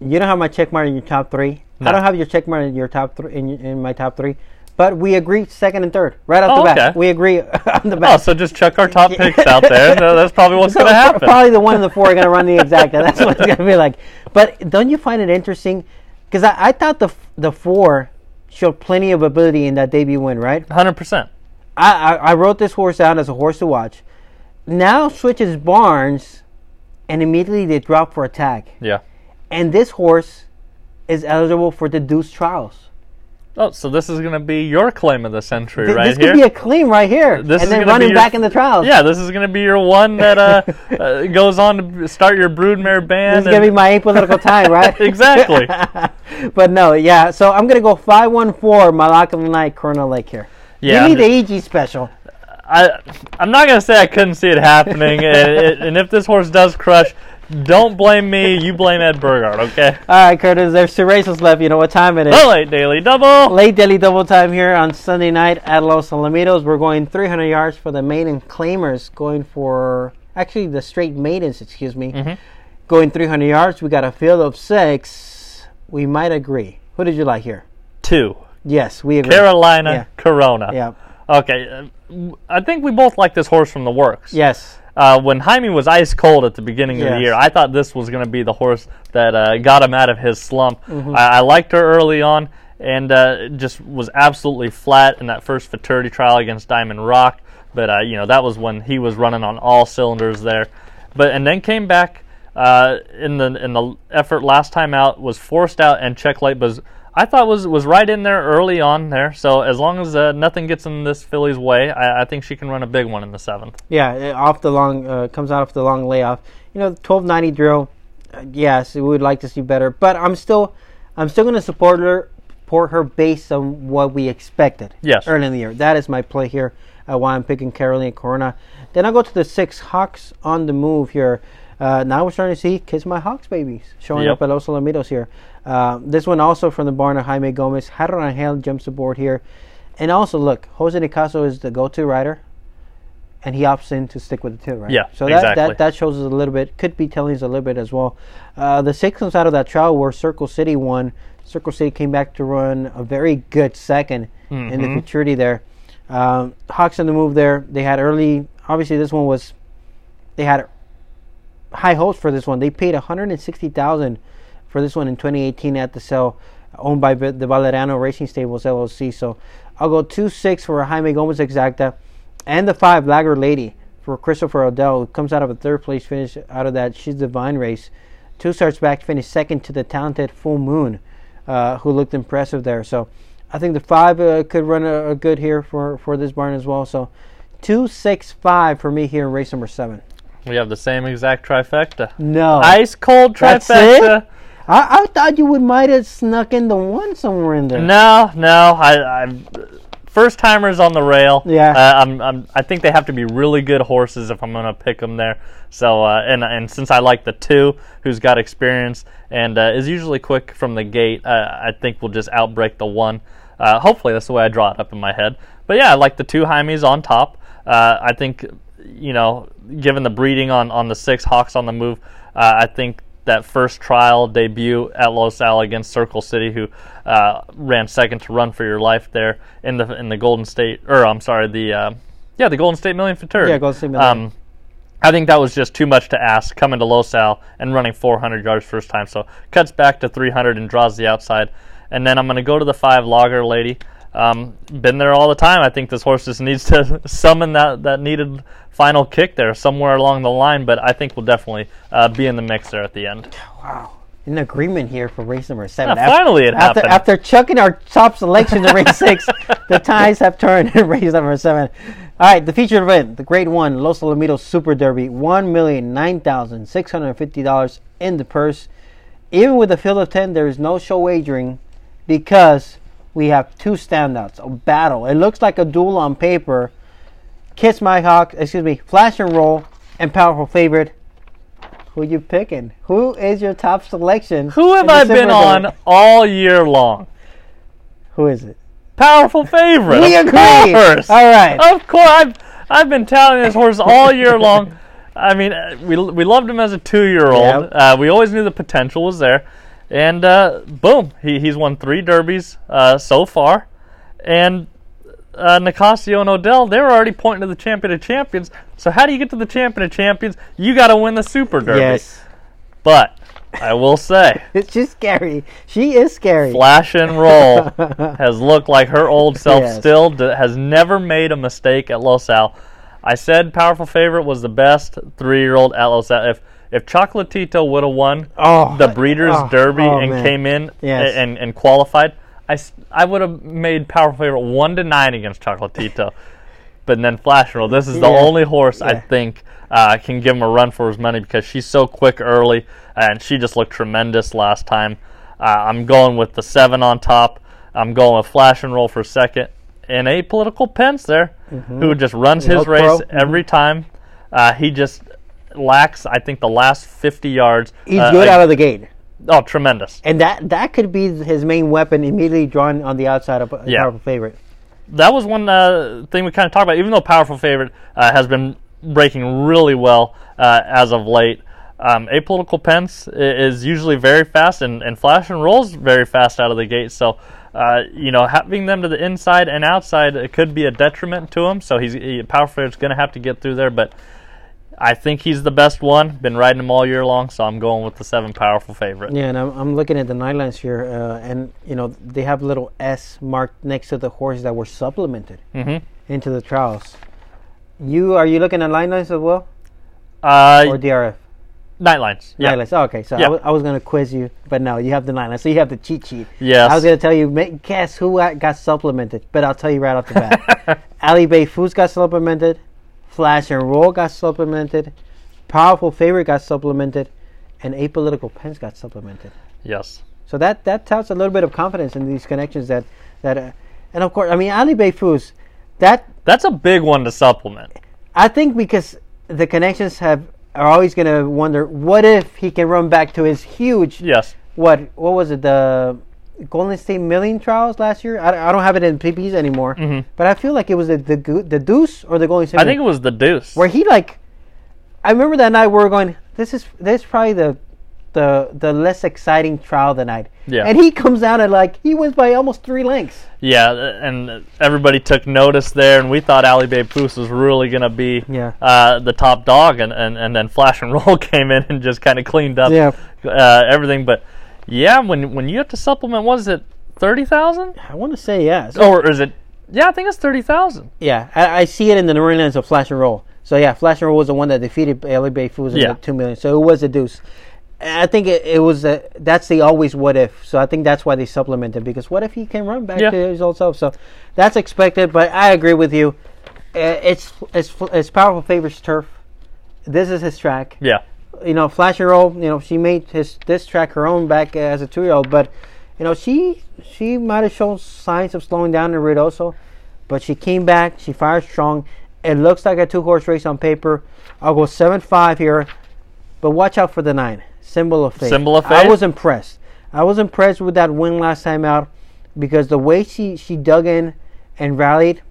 you don't have my check mark in your top three.
No.
I don't have your check mark in your top three in, in my top three. But we agree second and third right off
Oh,
the bat.
okay.
We agree on the
Oh,
bat.
so just check our top picks out there. That's probably what's
So
going to happen.
Probably the one and the four are going to run the exact. That's what it's going to be like. But don't you find it interesting? Because I, I thought the the four showed plenty of ability in that debut win, right?
Hundred percent.
I, I, I wrote this horse down as a horse to watch. Now switches Barnes, and immediately they drop for attack.
Yeah.
And this horse is eligible for the Deuce Trials.
Oh, so this is going to be your claim of the century
Th-
right
this
here.
could be a claim right here,
This
and
is
then running
your-
back in the trials.
yeah, this is going to be your one that uh, uh, goes on to start your broodmare band.
this is gonna be my apolitical time, right?
exactly.
but no, yeah. So I'm gonna go five one four Malacca Night Corona Lake here.
Yeah,
Give me
I'm
the AG special.
I I'm not gonna say I couldn't see it happening, and, it- and if this horse does crush, don't blame me. You blame Ed Burgart, okay?
All right, Curtis. There's two races left. You know what time it is?
The late daily double.
Late daily double time here on Sunday night at Los Alamitos. We're going 300 yards for the maiden claimers, going for actually the straight maidens, excuse me,
Mhm.
going 300 yards. We got a field of six. We might agree. Who did you like here?
Two.
Yes, we agree.
Carolina
Yeah.
Corona.
Yeah.
Okay. uh, I think we both like this horse from the works.
Yes.
Uh, when Jaime was ice cold at the beginning of the year, I thought this was going to be the horse that uh, got him out of his slump.
Mm-hmm.
I, I liked her early on and uh, just was absolutely flat in that first futurity trial against Diamond Rock. But uh, you know that was when he was running on all cylinders there. But and then came back uh, in the in the effort last time out was forced out and check late, but I thought was was right in there early on there. So as long as uh, nothing gets in this filly's way, I, I think she can run a big one in the seventh.
Yeah, off the long uh, comes out of the long layoff. You know, twelve ninety drill. Uh, yes, we would like to see better, but I'm still, I'm still going to support her, support her based on what we expected.
Yes.
early in the year. That is my play here. Uh, why I'm picking Carolina Corona. Then I go to the six Hawks on the move here. Uh, now we're starting to see Kiss My Hawks babies showing
Yep.
up at Los Alamitos here. Uh, this one also from the barn of Jaime Gomez. Harold Angel jumps aboard here. And also, look, Jose Nicasio is the go-to rider and he opts in to stick with the two, right?
Yeah,
So that,
exactly.
that that shows us a little bit. Could be telling us a little bit as well. Uh, the six comes out of that trial where Circle City won. Circle City came back to run a very good 2nd in the
Mhm.
futurity there. Um, Hawks on the move there. They had early. Obviously, this one was. They had high hopes for this one. They paid 160,000 for this one in 2018 at the sale, owned by the Valeriano Racing Stables LLC. So I'll go two six for Jaime Gomez Exacta, and the five Lager Lady for Christopher Odell, who comes out of a third place finish out of that She's Divine race. Two starts back, finished second to the talented Full Moon, uh, who looked impressive there. So I think the five uh, could run a, a good here for, for this barn as well. So two six five for me here in race number seven.
We have the same exact trifecta.
No,
Ice cold trifecta.
I, I thought you would might have snuck in the one somewhere in there.
No, no. I, I first timers on the rail.
Yeah.
Uh, I'm, I'm, I think they have to be really good horses if I'm gonna pick them there. So uh, and and since I like the two, who's got experience and uh, is usually quick from the gate, uh, I think we'll just outbreak the one. Uh, hopefully that's the way I draw it up in my head. But yeah, I like the two Jaimes on top. Uh, I think you know, given the breeding on on the six Hawks on the move, uh, I think that first trial debut at Los Al against Circle City, who uh, ran second to Run for Your Life there in the in the Golden State, or I'm sorry, the uh, yeah the Golden State Million Futurity.
Yeah, Golden State Million.
Um, I think that was just too much to ask coming to Los Al and running 400 yards first time. So cuts back to 300 and draws the outside. And then I'm going to go to the five logger lady. Um, been there all the time. I think this horse just needs to summon that, that needed final kick there somewhere along the line. But I think we'll definitely uh, be in the mix there at the end.
Wow. In agreement here for race number seven.
Yeah, finally it
after,
happened.
After chucking our top selection to race six, the ties have turned in race number seven. All right, the featured event, the Grade One Los Alamitos Super Derby, one million nine thousand six hundred fifty dollars in the purse. Even with a field of ten, there is no show wagering because we have two standouts, a battle. It looks like a duel on paper. Kiss My Hawk, excuse me, Flash and Roll, and Powerful Favorite. Who you picking? Who is your top selection?
Who have I been on all year long?
Who is it?
Powerful favorite.
We
of
agree.
course.
All right.
Of course, I've I've been touting this horse all year long. I mean, uh, we we loved him as a two-year-old.
Yep.
Uh, we always knew the potential was there, and uh, boom, he he's won three derbies uh, so far, and uh, Nicasio and Odell they were already pointing to the champion of champions. So how do you get to the champion of champions? You got to win the Super Derby.
Yes.
But I will say,
It's just scary. She is scary.
Flash and Roll has looked like her old self
Yes.
still, d- has never made a mistake at Los Al. I said Powerful Favorite was the best three year old at Los Al. If, if Chocolatito would have won
Oh,
the Breeders'
oh,
Derby
oh,
and
man.
came in
Yes.
and, and qualified, I, I would have made Powerful Favorite 1 to 9 against Chocolatito. but then Flash and Roll, this is the
Yeah.
only horse I think uh, can give him a run for his money because she's so quick early and she just looked tremendous last time. Uh, I'm going with the seven on top. I'm going with Flash and Roll for second. And apolitical Pence there, who just runs his race
pro.
Every time. Uh, he just lacks, I think, the last 50 yards.
He's
Uh,
good out of the gate.
Oh, tremendous.
And that that could be his main weapon immediately drawn on the outside of a
Yeah.
powerful favorite.
that was one uh, thing we kind of talked about. Even though Powerful Favorite uh, has been breaking really well uh, as of late, um, Apolitical Pence is usually very fast, and, and Flash and Rolls very fast out of the gate. So, uh, you know, having them to the inside and outside it could be a detriment to him. So he's he, Powerful Favorite's going to have to get through there, but. I think he's the best one. Been riding him all year long, so I'm going with the seven powerful favorite.
Yeah, and I'm, I'm looking at the nine lines here, uh, and you know they have little S marked next to the horses that were supplemented
hmm
into the trials. You are you looking at line lines as well,
Uh,
or DRF?
night lines. Yeah.
Nine lines. Oh, okay, so
Yeah.
I, w- I was going to quiz you, but no, you have the nine lines. So you have the cheat sheet.
Yes.
I was going to tell you, make, guess who got got supplemented, but I'll tell you right off the bat. Ali Bay Foose got supplemented, Flash and Roll got supplemented, Powerful Favorite got supplemented, and Apolitical Pence got supplemented.
yes.
So that that tells a little bit of confidence in these connections that that, uh, and of course, I mean Ali Bay Foose, that
That's a big one to supplement.
I think because the connections have are always going to wonder what if he can run back to his huge
Yes.
what what was it the Golden State Million trials last year? I, I don't have it in PPs anymore,
Mhm.
but I feel like it was the the, the Deuce or the Golden State.
I think it was the deuce.
where he like. I remember that night we were going. This is this is probably the the the less exciting trial of the night.
Yeah.
And he comes out and like he wins by almost three lengths.
Yeah, and everybody took notice there, and we thought Ali Bay Foose was really going to be
Yeah.
uh, the top dog, and, and, and then Flash and Roll came in and just kind of cleaned up
Yeah.
uh, everything. But yeah, when when you have to supplement, what is it, 30,000?
I want to say yes.
Or is it, yeah, I think it's 30,000.
yeah, I, I see it in the New Orleans of Flash and Roll. So yeah, Flash and Roll was the one that defeated Ali Bay Foose in
Yeah.
the two million. So it was a deuce. I think it, it was a, that's the always what if. So I think that's why they supplemented because what if he can run back
Yeah.
to his old self? So that's expected. But I agree with you. Uh, It's it's it's powerful favors turf. This is his track.
Yeah.
You know, Flash and Roll, you know, she made his this track her own back as a two year old, but you know, she she might have shown signs of slowing down in Ruidoso, but she came back, she fired strong. It looks like a two horse race on paper. I'll go seven five here, but watch out for the nine. Symbol of faith.
Symbol of faith.
I was impressed. I was impressed with that win last time out because the way she, she dug in and rallied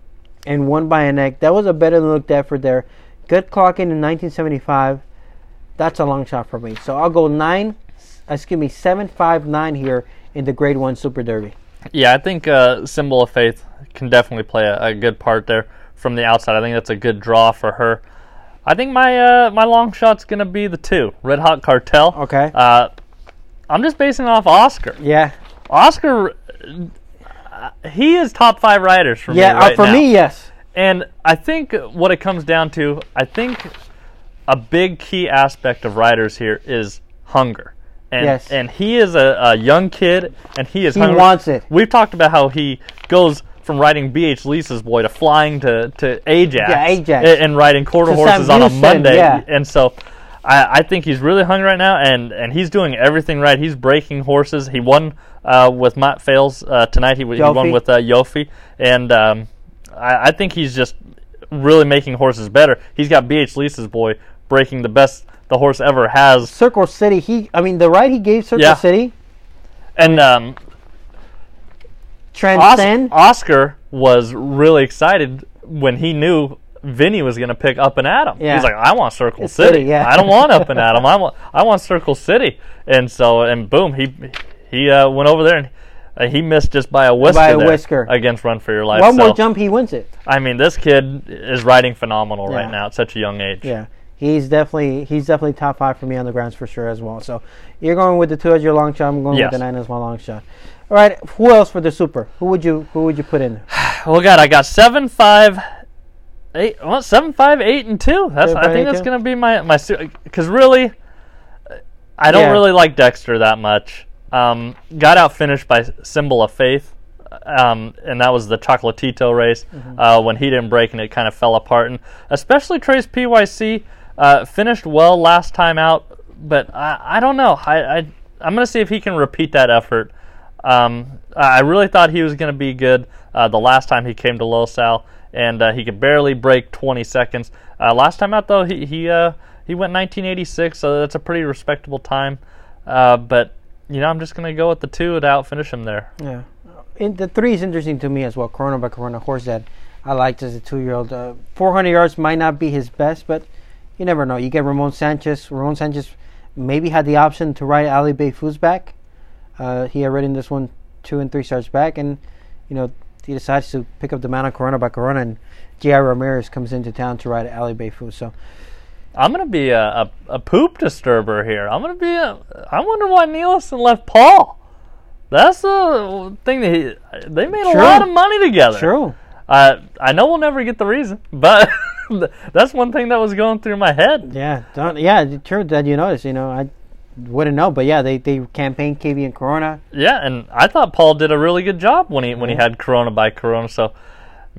and won by a neck, that was a better than looked effort there. Good clocking in 1975 that's a long shot for me. So I'll go nine, excuse me, seven five nine here in the Grade One Super Derby.
Yeah, I think uh, Symbol of Faith can definitely play a, a good part there from the outside. I think that's a good draw for her. I think my uh, my long shot's gonna be the two Red Hot Cartel.
Okay.
Uh, I'm just basing it off Oscar.
Yeah,
Oscar, uh, he is top five riders for
yeah.
me
uh,
right
for
now.
me, yes.
And I think what it comes down to, I think a big key aspect of riders here is hunger. And,
Yes.
and he is a, a young kid, and he is
He
hungry.
wants it.
We've talked about how he goes from riding BH Lisa's boy to flying to, to Ajax,
Yeah, Ajax.
and, and riding quarter horses on a Monday.
yeah.
And so I, I think he's really hungry right now, and, and he's doing everything right. He's breaking horses. He won uh, with Matt Fails uh, tonight. He, he won with uh, Yofi, and um, I, I think he's just really making horses better. He's got BH Lisa's boy breaking the best the horse ever has,
Circle City. He, I mean, the ride he gave Circle
Yeah.
City,
and um, Os- Oscar was really excited when he knew Vinny was going to pick Up and Atom.
Yeah.
He's like, I want Circle
It's
City.
City, yeah.
I don't want Up and Atom. I want I want Circle City. And so and boom, he he uh, went over there and. Uh, he missed just by a whisker,
By a whisker.
against Run for Your Life.
One more jump, he wins it.
I mean, this kid is riding phenomenal
Yeah.
right now at such a young age.
Yeah, he's definitely he's definitely top five for me on the grounds for sure as well. So you're going with the two as your long shot. I'm going
Yes.
with the nine as my long shot. All right, who else for the super? Who would you who would you put in?
Well, God, I got seven, five, eight. Well, seven, five, eight, and two. That's.
Seven,
I think that's
two?
gonna be my my. Because really, I don't
Yeah.
really like Dexter that much. Um, got out finished by Symbol of Faith, um, and that was the Chocolatito race
Mm-hmm.
uh, when he didn't break and it kind of fell apart. And especially Trace PYC uh, finished well last time out, but I, I don't know. I, I I'm gonna see if he can repeat that effort. Um, I really thought he was gonna be good uh, the last time he came to Los Al, and uh, he could barely break 20 seconds. Uh, last time out though, he he uh, he went 1986, so that's a pretty respectable time. Uh, but you know, I'm just gonna go with the two to out finish him there.
Yeah, in, the three is interesting to me as well. Corona by Corona, horse that I liked as a two-year-old. Uh, 400 yards might not be his best, but you never know. You get Ramon Sanchez. Ramon Sanchez maybe had the option to ride Ali Bay Foose back. Uh, he had ridden this one two and three starts back, and you know he decides to pick up the mount on Corona by Corona, and J.R. Ramirez comes into town to ride Ali Bay Foose. So
I'm gonna be a, a, a poop disturber here. I'm gonna be a. I wonder why Nielsen left Paul. That's the thing that he, they made a lot of money together.
true.
Uh, I know we'll never get the reason, but that's one thing that was going through my head.
Yeah, don't, yeah, true that you noticed. You know, I wouldn't know, but yeah, they they campaigned KB and Corona.
Yeah, and I thought Paul did a really good job when he when he had Corona by Corona. So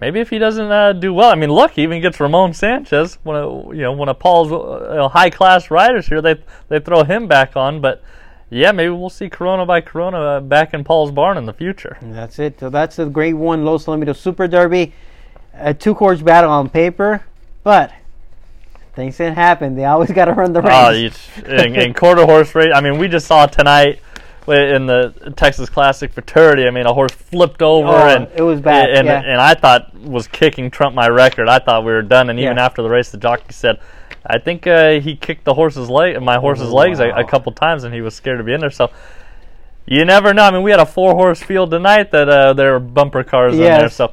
maybe if he doesn't uh, do well, I mean, look, he even gets Ramon Sanchez. One of you know one of Paul's uh, you know, high class riders here. They they throw him back on, but yeah, maybe we'll see Corona by Corona uh, back in Paul's barn in the future.
And that's it. So that's the Grade One Los Alamitos Super Derby, a two course battle on paper, but things didn't happen. They always got to run the
Oh,
race.
you- in, in quarter horse race. I mean, we just saw tonight in the Texas Classic Futurity. I mean, a horse flipped over
Oh,
and
it was bad,
And,
yeah.
and I thought was kicking Trump my record. I thought we were done. And even
Yeah.
after the race, the jockey said, "I think uh, he kicked the horse's leg, my horse's legs, a, a couple times, and he was scared to be in there." So. You never know. I mean, we had a four-horse field tonight that uh, there were bumper cars in there. So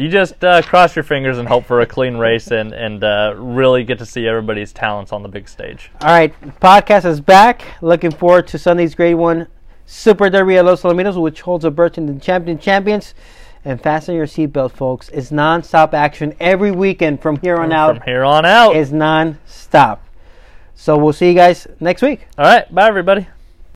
you just uh, cross your fingers and hope for a clean race and and uh, really get to see everybody's talents on the big stage.
All right, podcast is back. Looking forward to Sunday's Grade One Super Derby at Los Alamitos, which holds a berth in the Champion Champions. And fasten your seatbelt, folks. It's non-stop action every weekend from here on out.
From here on out.
Is non-stop. So we'll see you guys next week.
All right. Bye, everybody.